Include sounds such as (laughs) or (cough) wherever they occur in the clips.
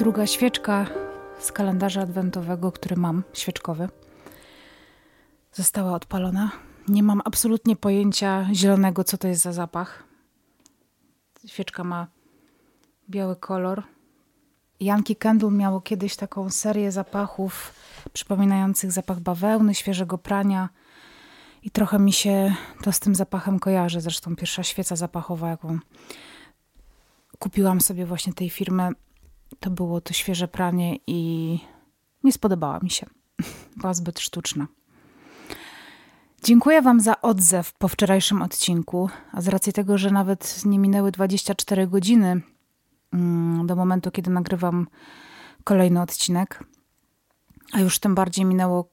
Druga świeczka z kalendarza adwentowego, który mam, świeczkowy, została odpalona. Nie mam absolutnie pojęcia zielonego, co to jest za zapach. Świeczka ma biały kolor. Yankee Candle miało kiedyś taką serię zapachów przypominających zapach bawełny, świeżego prania. I trochę mi się to z tym zapachem kojarzy. Zresztą pierwsza świeca zapachowa, jaką kupiłam sobie właśnie tej firmy, to było to świeże pranie i nie spodobała mi się. (laughs) Była zbyt sztuczna. Dziękuję Wam za odzew po wczorajszym odcinku, a z racji tego, że nawet nie minęły 24 godziny mm, do momentu, kiedy nagrywam kolejny odcinek, a już tym bardziej minęło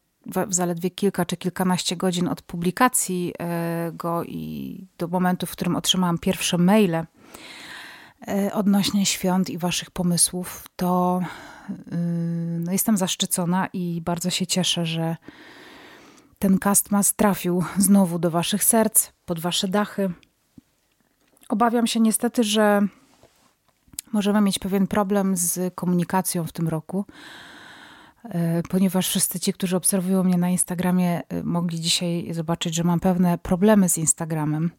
zaledwie kilka czy kilkanaście godzin od publikacji e, go i do momentu, w którym otrzymałam pierwsze maile odnośnie świąt i Waszych pomysłów, to y, no jestem zaszczycona i bardzo się cieszę, że ten Castmas trafił znowu do Waszych serc, pod Wasze dachy. Obawiam się niestety, że możemy mieć pewien problem z komunikacją w tym roku, e, ponieważ wszyscy ci, którzy obserwują mnie na Instagramie, e, mogli dzisiaj zobaczyć, że mam pewne problemy z Instagramem.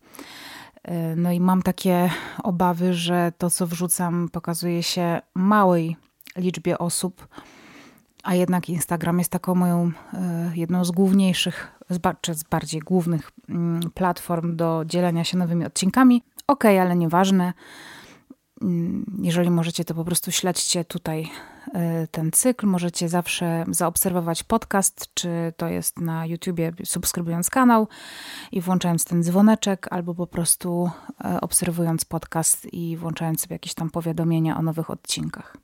E, no i mam takie obawy, że to, co wrzucam, pokazuje się małej liczbie osób a jednak Instagram jest taką moją e, jedną z główniejszych, czy z bardziej głównych mm, platform do dzielenia się nowymi odcinkami. Ok, ale nieważne. Mm, jeżeli możecie, to po prostu śledźcie tutaj e, ten cykl. Możecie zawsze zaobserwować podcast, czy to jest na YouTubie, subskrybując kanał i włączając ten dzwoneczek, albo po prostu e, obserwując podcast i włączając sobie jakieś tam powiadomienia o nowych odcinkach.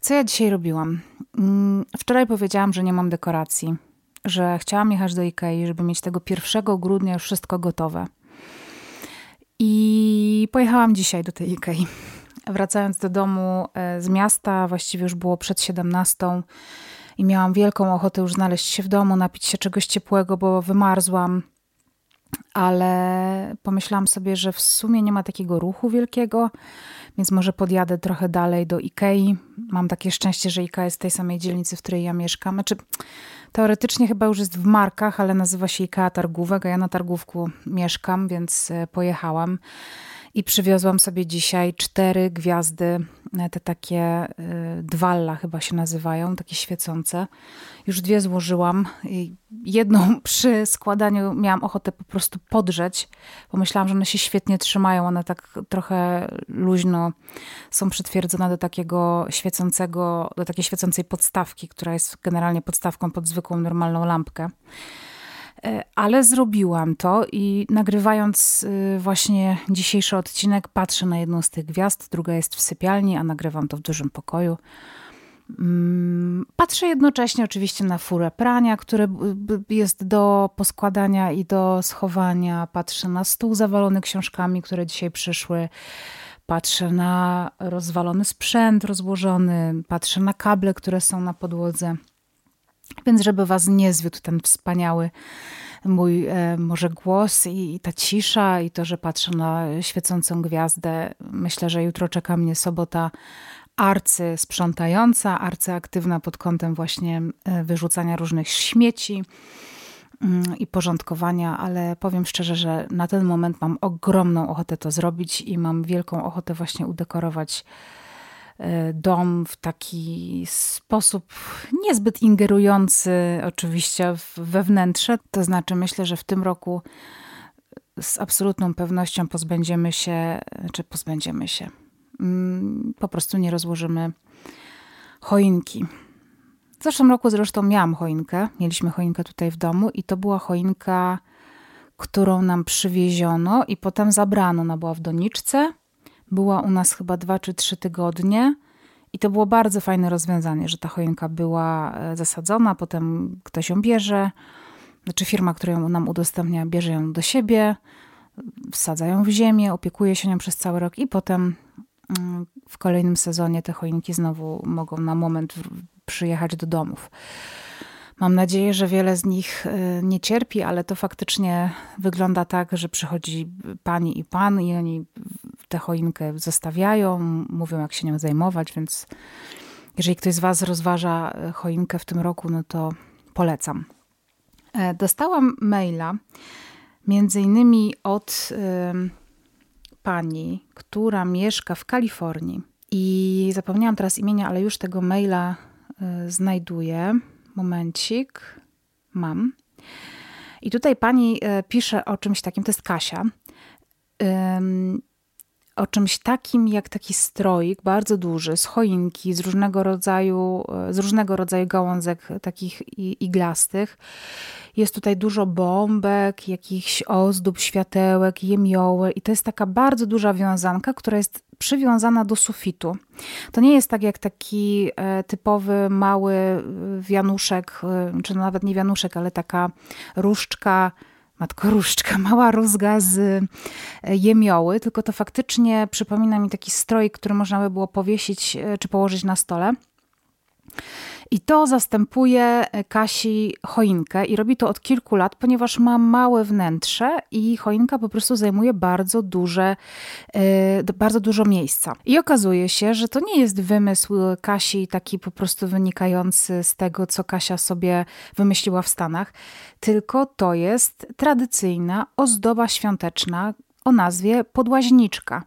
Co ja dzisiaj robiłam? Mm, wczoraj powiedziałam, że nie mam dekoracji, że chciałam jechać do Ikei, żeby mieć tego 1 grudnia już wszystko gotowe. I pojechałam dzisiaj do tej Ikei. Wracając do domu e, z miasta, właściwie już było przed 17 i miałam wielką ochotę już znaleźć się w domu, napić się czegoś ciepłego, bo wymarzłam. Ale pomyślałam sobie, że w sumie nie ma takiego ruchu wielkiego, więc może podjadę trochę dalej do Ikei. Mam takie szczęście, że Ikea jest w tej samej dzielnicy, w której ja mieszkam. Znaczy, teoretycznie chyba już jest w Markach, ale nazywa się Ikea Targówek, a ja na Targówku mieszkam, więc e, pojechałam. I przywiozłam sobie dzisiaj cztery gwiazdy, e, te takie y, dwalla chyba się nazywają, takie świecące. Już dwie złożyłam. Jedną (laughs) przy składaniu miałam ochotę po prostu podrzeć. Pomyślałam, że one się świetnie trzymają. One tak trochę luźno są przytwierdzone do takiego świecącego, do takiej świecącej podstawki, która jest generalnie podstawką pod zwykłą normalną lampkę. E, ale zrobiłam to i nagrywając y, właśnie dzisiejszy odcinek, patrzę na jedną z tych gwiazd, druga jest w sypialni, a nagrywam to w dużym pokoju. Mm, patrzę jednocześnie oczywiście na furę prania, które jest do poskładania i do schowania. Patrzę na stół zawalony książkami, które dzisiaj przyszły. Patrzę na rozwalony sprzęt rozłożony. Patrzę na kable, które są na podłodze. Więc żeby was nie zwiódł ten wspaniały mój e, może głos i, i, ta cisza i to, że patrzę na świecącą gwiazdę. Myślę, że jutro czeka mnie sobota arcy sprzątająca, arcy aktywna pod kątem właśnie e, wyrzucania różnych śmieci mm, i porządkowania, ale powiem szczerze, że na ten moment mam ogromną ochotę to zrobić i mam wielką ochotę właśnie udekorować dom w taki sposób niezbyt ingerujący oczywiście we wnętrze. To znaczy myślę, że w tym roku z absolutną pewnością pozbędziemy się, czy pozbędziemy się, mm, po prostu nie rozłożymy choinki. W zeszłym roku zresztą miałam choinkę, mieliśmy choinkę tutaj w domu i to była choinka, którą nam przywieziono i potem zabrano. Ona była w doniczce była u nas chyba dwa czy trzy tygodnie. I to było bardzo fajne rozwiązanie, że ta choinka była e, zasadzona, potem ktoś ją bierze, znaczy firma, która ją nam udostępnia, bierze ją do siebie, wsadza ją w ziemię, opiekuje się nią przez cały rok i potem mm, w kolejnym sezonie te choinki znowu mogą na moment przyjechać do domów. Mam nadzieję, że wiele z nich e, nie cierpi, ale to faktycznie wygląda tak, że przychodzi pani i pan i oni tę choinkę zostawiają, mówią jak się nią zajmować, więc jeżeli ktoś z Was rozważa e, choinkę w tym roku, no to polecam. E, dostałam maila między innymi od y, pani, która mieszka w Kalifornii. I zapomniałam teraz imienia, ale już tego maila y, znajduję. Momencik. Mam. I tutaj pani y, pisze o czymś takim, to jest Kasia o czymś takim jak taki stroik, bardzo duży, z choinki, z różnego rodzaju, z różnego rodzaju gałązek takich iglastych. Jest tutaj dużo bombek, jakichś ozdób, światełek, jemioły i to jest taka bardzo duża wiązanka, która jest przywiązana do sufitu. To nie jest tak jak taki e, typowy mały wianuszek, e, czy nawet nie wianuszek, ale taka różdżka matko mała rózga z e, jemioły, tylko to faktycznie przypomina mi taki stroj, który można by było powiesić e, czy położyć na stole. I to zastępuje Kasi choinkę i robi to od kilku lat, ponieważ ma małe wnętrze i choinka po prostu zajmuje bardzo duże, e, bardzo dużo miejsca. I okazuje się, że to nie jest wymysł Kasi taki po prostu wynikający z tego, co Kasia sobie wymyśliła w Stanach, tylko to jest tradycyjna ozdoba świąteczna o nazwie podłaźniczka.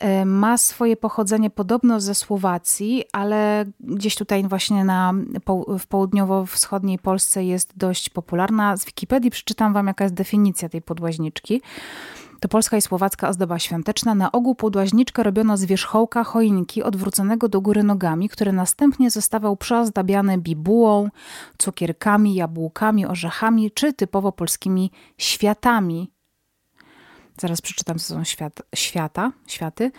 E, ma swoje pochodzenie podobno ze Słowacji, ale gdzieś tutaj właśnie na, w południowo-wschodniej Polsce jest dość popularna. Z Wikipedii przeczytam wam, jaka jest definicja tej podłaźniczki. To polska i słowacka ozdoba świąteczna. Na ogół podłaźniczkę robiono z wierzchołka choinki odwróconego do góry nogami, który następnie zostawał przeozdabiany bibułą, cukierkami, jabłkami, orzechami czy typowo polskimi światami zaraz przeczytam, co są świat, świata, światy,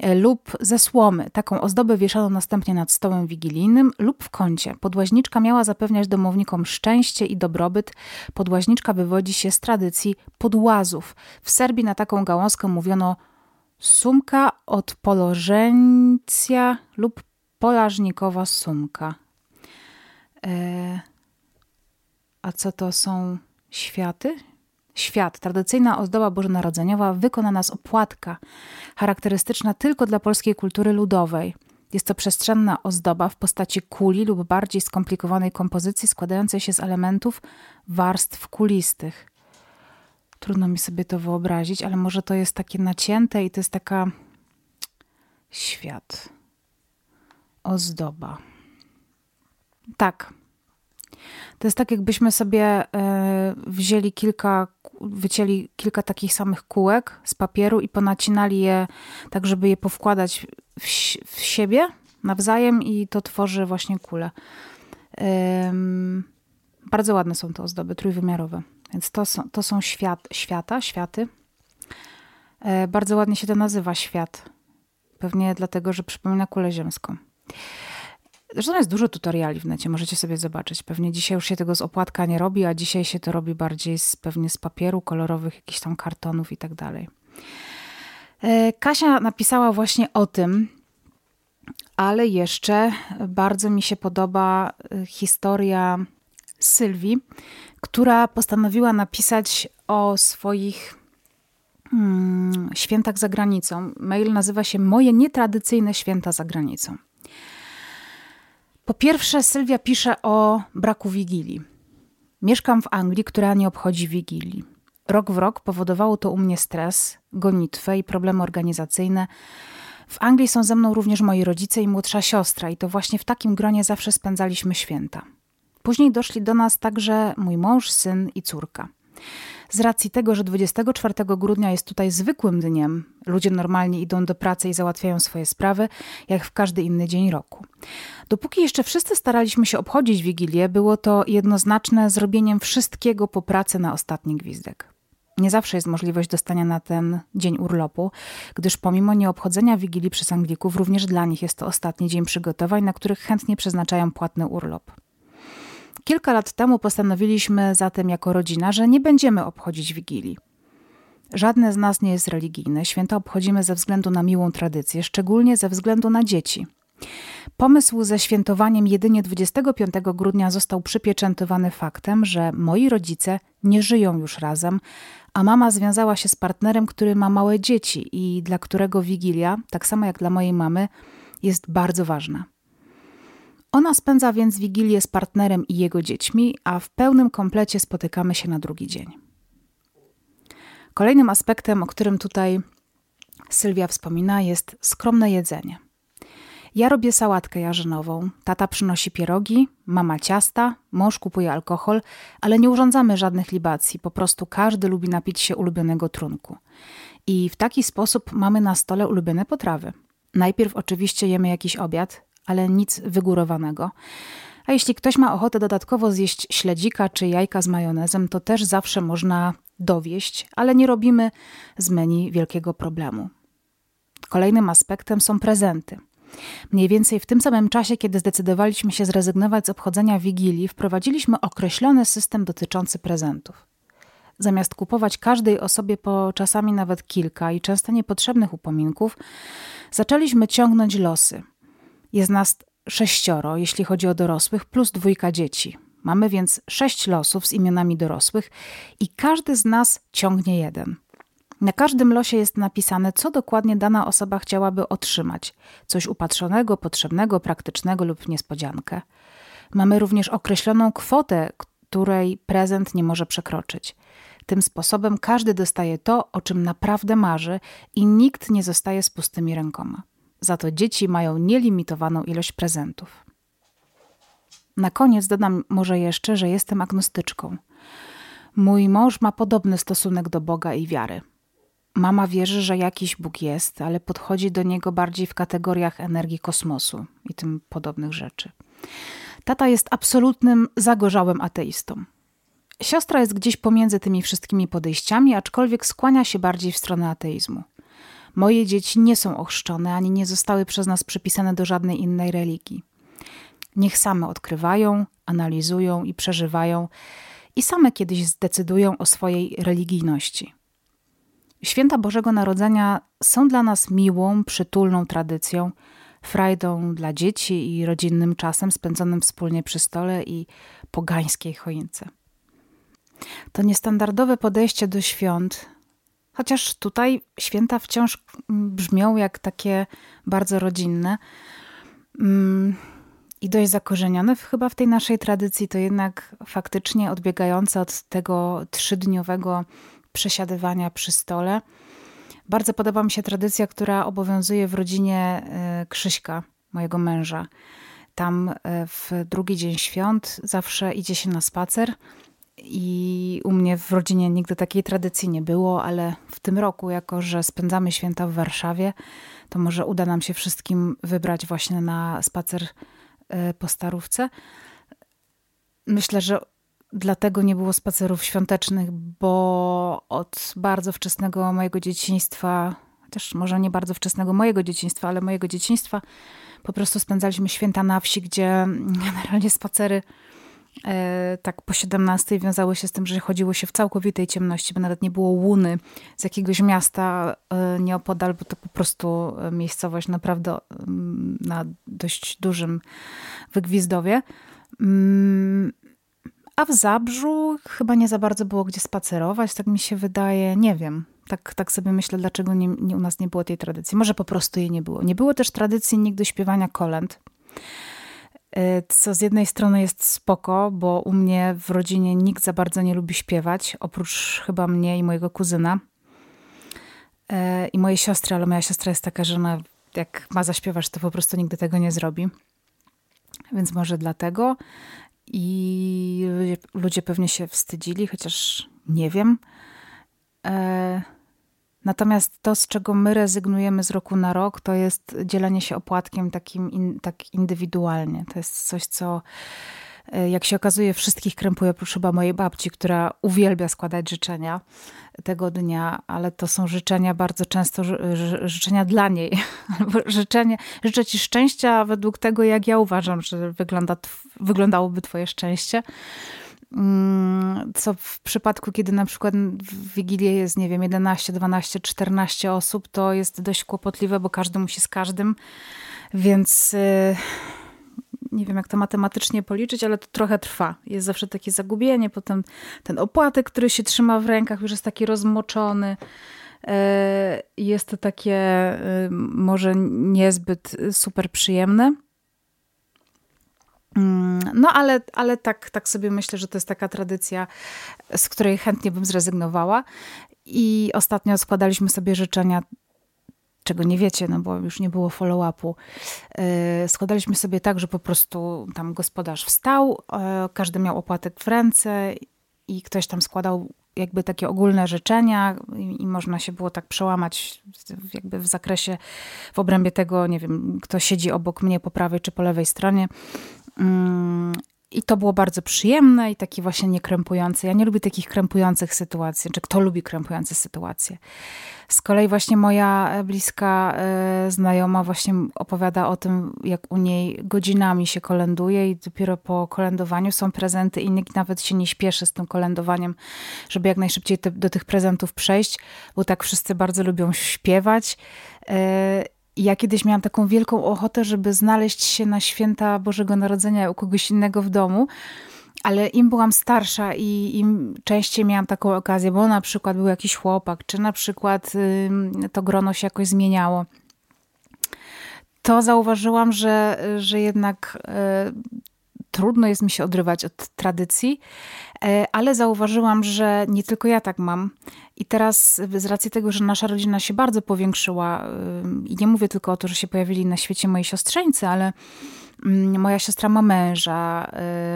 e, lub ze słomy. Taką ozdobę wieszano następnie nad stołem wigilijnym lub w kącie. Podłaźniczka miała zapewniać domownikom szczęście i dobrobyt. Podłaźniczka wywodzi się z tradycji podłazów. W Serbii na taką gałązkę mówiono sumka od polożeńcja lub polażnikowa sumka. E, a co to są światy? Świat, tradycyjna ozdoba bożonarodzeniowa wykonana z opłatka, charakterystyczna tylko dla polskiej kultury ludowej. Jest to przestrzenna ozdoba w postaci kuli lub bardziej skomplikowanej kompozycji składającej się z elementów warstw kulistych. Trudno mi sobie to wyobrazić, ale może to jest takie nacięte i to jest taka świat. Ozdoba. Tak, to jest tak, jakbyśmy sobie e, wzięli kilka, wycięli kilka takich samych kółek z papieru i ponacinali je tak, żeby je powkładać w, w siebie nawzajem i to tworzy właśnie kulę. Bardzo ładne są te ozdoby trójwymiarowe. Więc to są, to są świat, świata, światy. E, bardzo ładnie się to nazywa świat. Pewnie dlatego, że przypomina kulę ziemską. Zresztą jest dużo tutoriali w necie, możecie sobie zobaczyć. Pewnie dzisiaj już się tego z opłatka nie robi, a dzisiaj się to robi bardziej z, pewnie z papieru, kolorowych, jakichś tam kartonów i tak dalej. E, Kasia napisała właśnie o tym, ale jeszcze bardzo mi się podoba e, historia Sylwii, która postanowiła napisać o swoich hmm, świętach za granicą. Mail nazywa się Moje nietradycyjne święta za granicą. Po pierwsze, Sylwia pisze o braku wigilii. Mieszkam w Anglii, która nie obchodzi wigilii. Rok w rok powodowało to u mnie stres, gonitwę i problemy organizacyjne. W Anglii są ze mną również moi rodzice i młodsza siostra, i to właśnie w takim gronie zawsze spędzaliśmy święta. Później doszli do nas także mój mąż, syn i córka. Z racji tego, że 24 grudnia jest tutaj zwykłym dniem, ludzie normalnie idą do pracy i załatwiają swoje sprawy, jak w każdy inny dzień roku. Dopóki jeszcze wszyscy staraliśmy się obchodzić Wigilię, było to jednoznaczne zrobieniem wszystkiego po pracy na ostatni gwizdek. Nie zawsze jest możliwość dostania na ten dzień urlopu, gdyż pomimo nieobchodzenia Wigilii przez Anglików, również dla nich jest to ostatni dzień przygotowań, na których chętnie przeznaczają płatny urlop. Kilka lat temu postanowiliśmy zatem jako rodzina, że nie będziemy obchodzić Wigilii. Żadne z nas nie jest religijne. Święta obchodzimy ze względu na miłą tradycję, szczególnie ze względu na dzieci. Pomysł ze świętowaniem jedynie 25 grudnia został przypieczętowany faktem, że moi rodzice nie żyją już razem, a mama związała się z partnerem, który ma małe dzieci i dla którego Wigilia, tak samo jak dla mojej mamy, jest bardzo ważna. Ona spędza więc Wigilię z partnerem i jego dziećmi, a w pełnym komplecie spotykamy się na drugi dzień. Kolejnym aspektem, o którym tutaj Sylwia wspomina, jest skromne jedzenie. Ja robię sałatkę jarzynową, tata przynosi pierogi, mama ciasta, mąż kupuje alkohol, ale nie urządzamy żadnych libacji, po prostu każdy lubi napić się ulubionego trunku. I w taki sposób mamy na stole ulubione potrawy. Najpierw oczywiście jemy jakiś obiad, ale nic wygórowanego. A jeśli ktoś ma ochotę dodatkowo zjeść śledzika czy jajka z majonezem, to też zawsze można dowieść, ale nie robimy z menu wielkiego problemu. Kolejnym aspektem są prezenty. Mniej więcej w tym samym czasie, kiedy zdecydowaliśmy się zrezygnować z obchodzenia Wigilii, wprowadziliśmy określony system dotyczący prezentów. Zamiast kupować każdej osobie po czasami nawet kilka i często niepotrzebnych upominków, zaczęliśmy ciągnąć losy. Jest nas sześcioro, jeśli chodzi o dorosłych, plus dwójka dzieci. Mamy więc sześć losów z imionami dorosłych i każdy z nas ciągnie jeden – na każdym losie jest napisane, co dokładnie dana osoba chciałaby otrzymać: coś upatrzonego, potrzebnego, praktycznego lub niespodziankę. Mamy również określoną kwotę, której prezent nie może przekroczyć. Tym sposobem każdy dostaje to, o czym naprawdę marzy, i nikt nie zostaje z pustymi rękoma. Za to dzieci mają nielimitowaną ilość prezentów. Na koniec dodam może jeszcze, że jestem agnostyczką. Mój mąż ma podobny stosunek do Boga i wiary. Mama wierzy, że jakiś Bóg jest, ale podchodzi do niego bardziej w kategoriach energii kosmosu i tym podobnych rzeczy. Tata jest absolutnym, zagorzałym ateistą. Siostra jest gdzieś pomiędzy tymi wszystkimi podejściami, aczkolwiek skłania się bardziej w stronę ateizmu. Moje dzieci nie są ochrzczone ani nie zostały przez nas przypisane do żadnej innej religii. Niech same odkrywają, analizują i przeżywają, i same kiedyś zdecydują o swojej religijności. Święta Bożego Narodzenia są dla nas miłą, przytulną tradycją, frajdą dla dzieci i rodzinnym czasem spędzonym wspólnie przy stole i pogańskiej choince. To niestandardowe podejście do świąt, chociaż tutaj święta wciąż brzmią jak takie bardzo rodzinne mm, i dość zakorzenione chyba w tej naszej tradycji, to jednak faktycznie odbiegające od tego trzydniowego przesiadywania przy stole. Bardzo podoba mi się tradycja, która obowiązuje w rodzinie e, Krzyśka, mojego męża. Tam e, w drugi dzień świąt zawsze idzie się na spacer. I u mnie w rodzinie nigdy takiej tradycji nie było, ale w tym roku, jako że spędzamy święta w Warszawie, to może uda nam się wszystkim wybrać właśnie na spacer e, po starówce. Myślę, że dlatego nie było spacerów świątecznych, bo od bardzo wczesnego mojego dzieciństwa, chociaż może nie bardzo wczesnego mojego dzieciństwa, ale mojego dzieciństwa, po prostu spędzaliśmy święta na wsi, gdzie generalnie spacery tak po 17 wiązały się z tym, że chodziło się w całkowitej ciemności, bo nawet nie było łuny z jakiegoś miasta e, nieopodal, bo to po prostu e, miejscowość naprawdę mm, na dość dużym wygwizdowie. Mm, a w Zabrzu chyba nie za bardzo było gdzie spacerować, tak mi się wydaje. Nie wiem. Tak, tak sobie myślę, dlaczego nie, nie, u nas nie było tej tradycji. Może po prostu jej nie było. Nie było też tradycji nigdy śpiewania kolęd. E, co z jednej strony jest spoko, bo u mnie w rodzinie nikt za bardzo nie lubi śpiewać, oprócz chyba mnie i mojego kuzyna. E, I mojej siostry, ale moja siostra jest taka, że ona jak ma zaśpiewać, to po prostu nigdy tego nie zrobi. Więc może dlatego i ludzie, pewnie się wstydzili, chociaż nie wiem. E, natomiast to, z czego my rezygnujemy z roku na rok, to jest dzielenie się opłatkiem takim in, tak indywidualnie. To jest coś, co E, jak się okazuje, wszystkich krępuje oprócz chyba mojej babci, która uwielbia składać życzenia tego dnia, ale to są życzenia bardzo często życzenia dla niej. (laughs) Życzenie, życzę ci szczęścia według tego, jak ja uważam, że wygląda, wyglądałoby twoje szczęście. Mm, co w przypadku, kiedy na przykład w Wigilię jest, nie wiem, 11, 12, 14 osób, to jest dość kłopotliwe, bo każdy musi z każdym, więc y, nie wiem jak to matematycznie policzyć, ale to trochę trwa. Jest zawsze takie zagubienie, potem ten opłatek, który się trzyma w rękach, już jest taki rozmoczony. E, jest to takie e, może niezbyt super przyjemne. Mm, no, ale, ale tak, tak sobie myślę, że to jest taka tradycja, z której chętnie bym zrezygnowała. I ostatnio składaliśmy sobie życzenia, czego nie wiecie, no bo już nie było follow-upu. E, składaliśmy sobie tak, że po prostu tam gospodarz wstał, każdy miał opłatek w ręce i ktoś tam składał jakby takie ogólne życzenia i, i, można się było tak przełamać jakby w zakresie, w obrębie tego, nie wiem, kto siedzi obok mnie po prawej czy po lewej stronie. Mm, I to było bardzo przyjemne i takie właśnie niekrępujące. Ja nie lubię takich krępujących sytuacji, czy kto lubi krępujące sytuacje. Z kolei właśnie moja e, bliska e, znajoma właśnie opowiada o tym, jak u niej godzinami się kolęduje i dopiero po kolędowaniu są prezenty i nikt nawet się nie śpieszy z tym kolędowaniem, żeby jak najszybciej te, do tych prezentów przejść, bo tak wszyscy bardzo lubią śpiewać. Ja kiedyś miałam taką wielką ochotę, żeby znaleźć się na święta Bożego Narodzenia u kogoś innego w domu ale im byłam starsza i im częściej miałam taką okazję, bo na przykład był jakiś chłopak, czy na przykład to grono się jakoś zmieniało, to zauważyłam, że, że jednak e, trudno jest mi się odrywać od tradycji, e, ale zauważyłam, że nie tylko ja tak mam. I teraz z racji tego, że nasza rodzina się bardzo powiększyła i nie mówię tylko o to, że się pojawili na świecie moi siostrzeńcy, ale Mm, moja siostra ma męża,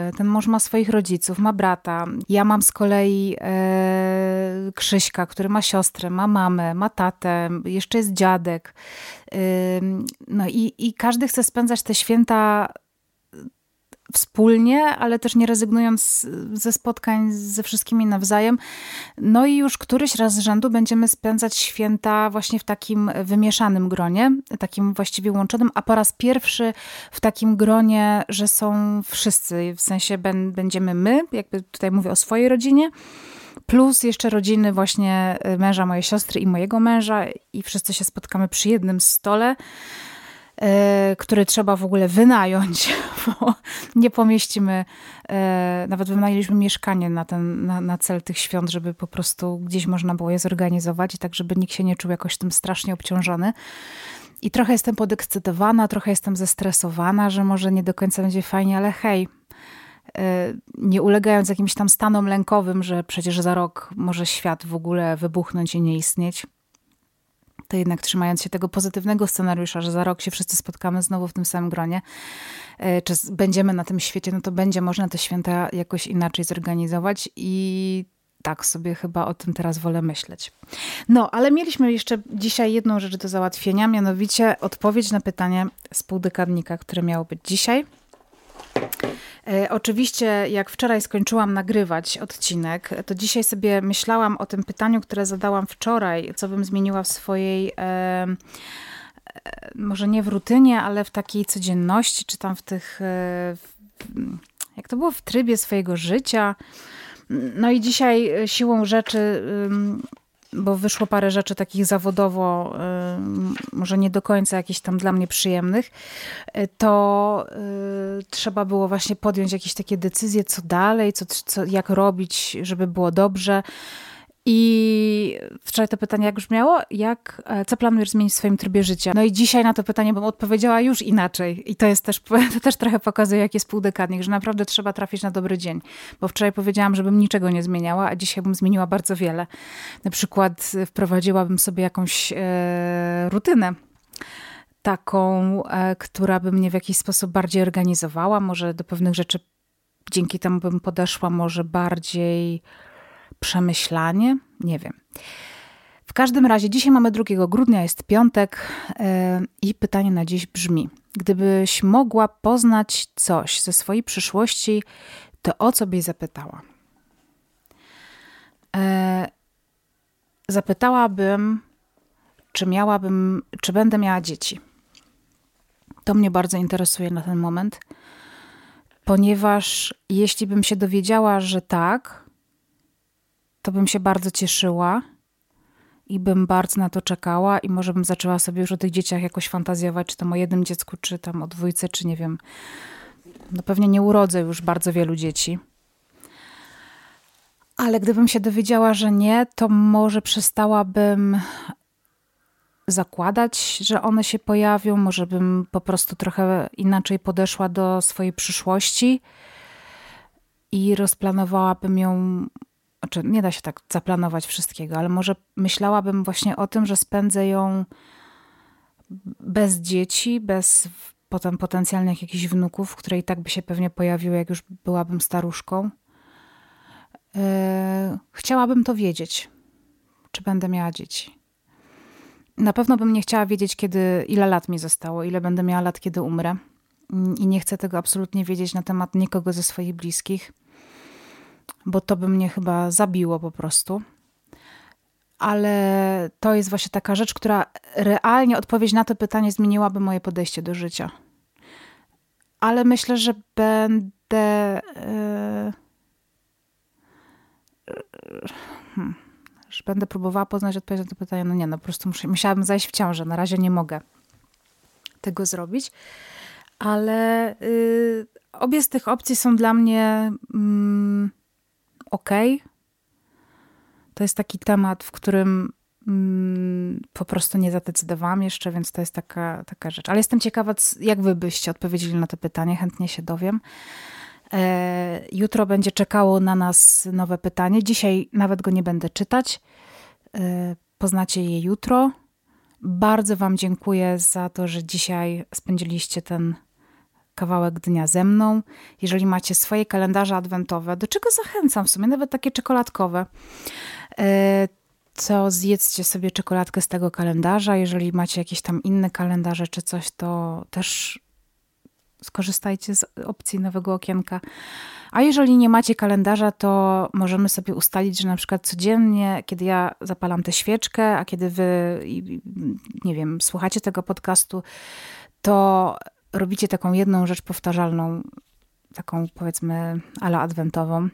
y, ten mąż ma swoich rodziców, ma brata. Ja mam z kolei y, Krzyśka, który ma siostrę, ma mamę, ma tatę, jeszcze jest dziadek. No i, i każdy chce spędzać te święta wspólnie, ale też nie rezygnując ze spotkań ze wszystkimi nawzajem. No i już któryś raz z rzędu będziemy spędzać święta właśnie w takim wymieszanym gronie, takim właściwie łączonym, a po raz pierwszy w takim gronie, że są wszyscy, w sensie będziemy my, jakby tutaj mówię o swojej rodzinie, plus jeszcze rodziny właśnie męża mojej siostry i mojego męża i wszyscy się spotkamy przy jednym stole. E, który trzeba w ogóle wynająć, (laughs) bo nie pomieścimy, e, nawet wynajęliśmy mieszkanie na, ten, na, na cel tych świąt, żeby po prostu gdzieś można było je zorganizować i tak, żeby nikt się nie czuł jakoś tym strasznie obciążony. I trochę jestem podekscytowana, trochę jestem zestresowana, że może nie do końca będzie fajnie, ale hej, e, nie ulegając jakimś tam stanom lękowym, że przecież za rok może świat w ogóle wybuchnąć i nie istnieć to jednak trzymając się tego pozytywnego scenariusza, że za rok się wszyscy spotkamy znowu w tym samym gronie, e, czy będziemy na tym świecie, no to będzie można te święta jakoś inaczej zorganizować i tak sobie chyba o tym teraz wolę myśleć. No, ale mieliśmy jeszcze dzisiaj jedną rzecz do załatwienia, mianowicie odpowiedź na pytanie z półdekadnika, które miało być dzisiaj. E, oczywiście, jak wczoraj skończyłam nagrywać odcinek, to dzisiaj sobie myślałam o tym pytaniu, które zadałam wczoraj, co bym zmieniła w swojej. E, e może nie w rutynie, ale w takiej codzienności, czy tam w tych. E, jak to było w trybie swojego życia. No i dzisiaj siłą rzeczy bo wyszło parę rzeczy takich zawodowo, y, może nie do końca jakichś tam dla mnie przyjemnych, y, to y, trzeba było właśnie podjąć jakieś takie decyzje, co dalej, co, co, jak robić, żeby było dobrze. I wczoraj to pytanie jak brzmiało? Jak, e, co planujesz zmienić w swoim trybie życia? No i dzisiaj na to pytanie bym odpowiedziała już inaczej. I to jest też, (laughs) to też trochę pokazuje, jak jest półdekadnik, że naprawdę trzeba trafić na dobry dzień. Bo wczoraj powiedziałam, żebym niczego nie zmieniała, a dzisiaj bym zmieniła bardzo wiele. Na przykład wprowadziłabym sobie jakąś e, rutynę taką, e, która by mnie w jakiś sposób bardziej organizowała. Może do pewnych rzeczy dzięki temu bym podeszła może bardziej przemyślanie, nie wiem. W każdym razie, dzisiaj mamy 2 grudnia, jest piątek yy, i pytanie na dziś brzmi: Gdybyś mogła poznać coś ze swojej przyszłości, to o co byś zapytała? Yy, zapytałabym, czy miałabym, czy będę miała dzieci. To mnie bardzo interesuje na ten moment, ponieważ jeśli bym się dowiedziała, że tak, to bym się bardzo cieszyła i bym bardzo na to czekała i może bym zaczęła sobie już o tych dzieciach jakoś fantazjować, czy tam o jednym dziecku, czy tam o dwójce, czy nie wiem, No pewnie nie urodzę już bardzo wielu dzieci. Ale gdybym się dowiedziała, że nie, to może przestałabym zakładać, że one się pojawią, może bym po prostu trochę inaczej podeszła do swojej przyszłości i rozplanowałabym ją. Znaczy, nie da się tak zaplanować wszystkiego, ale może myślałabym właśnie o tym, że spędzę ją bez dzieci, bez potem potencjalnych jakichś wnuków, które i tak by się pewnie pojawiły, jak już byłabym staruszką. Yy, chciałabym to wiedzieć, czy będę miała dzieci. Na pewno bym nie chciała wiedzieć, kiedy, ile lat mi zostało, ile będę miała lat, kiedy umrę. I nie chcę tego absolutnie wiedzieć na temat nikogo ze swoich bliskich, bo to by mnie chyba zabiło po prostu. Ale to jest właśnie taka rzecz, która realnie odpowiedź na to pytanie zmieniłaby moje podejście do życia. Ale myślę, że będę. Yy... Hmm że będę próbowała poznać odpowiedź na to pytanie. No nie, no po prostu muszę, musiałabym zajść w ciążę. Na razie nie mogę tego zrobić. Ale y, obie z tych opcji są dla mnie mm, ok. To jest taki temat, w którym mm, po prostu nie zadecydowałam jeszcze, więc to jest taka, taka rzecz. Ale jestem ciekawa, jak wy byście odpowiedzieli na to pytanie. Chętnie się dowiem. E, jutro będzie czekało na nas nowe pytanie. Dzisiaj nawet go nie będę czytać. E, poznacie je jutro. Bardzo Wam dziękuję za to, że dzisiaj spędziliście ten kawałek dnia ze mną. Jeżeli macie swoje kalendarze adwentowe, do czego zachęcam w sumie, nawet takie czekoladkowe, e, to zjedzcie sobie czekoladkę z tego kalendarza. Jeżeli macie jakieś tam inne kalendarze czy coś, to też skorzystajcie z opcji nowego okienka. A jeżeli nie macie kalendarza, to możemy sobie ustalić, że na przykład codziennie, kiedy ja zapalam tę świeczkę, a kiedy wy, nie wiem, słuchacie tego podcastu, to robicie taką jedną rzecz powtarzalną, taką powiedzmy ala adwentową.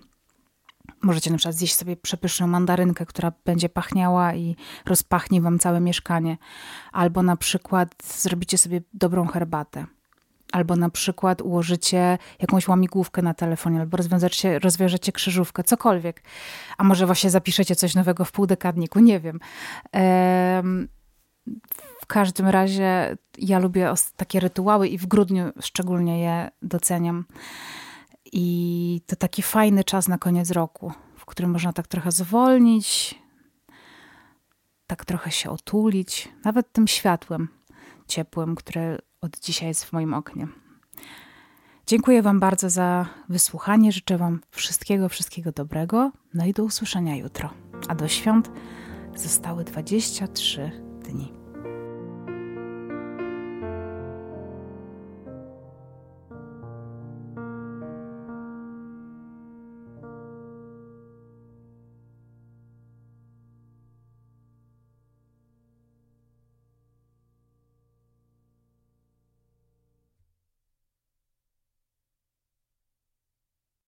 Możecie na przykład zjeść sobie przepyszną mandarynkę, która będzie pachniała i rozpachnie wam całe mieszkanie. Albo na przykład zrobicie sobie dobrą herbatę albo na przykład ułożycie jakąś łamigłówkę na telefonie, albo rozwiążecie, rozwiążecie krzyżówkę, cokolwiek. A może właśnie zapiszecie coś nowego w półdekadniku, nie wiem. W każdym razie ja lubię takie rytuały i w grudniu szczególnie je doceniam. I to taki fajny czas na koniec roku, w którym można tak trochę zwolnić, tak trochę się otulić, nawet tym światłem ciepłym, które od dzisiaj jest w moim oknie. Dziękuję Wam bardzo za wysłuchanie. Życzę Wam wszystkiego, wszystkiego dobrego. No i do usłyszenia jutro. A do świąt zostały 23 dni.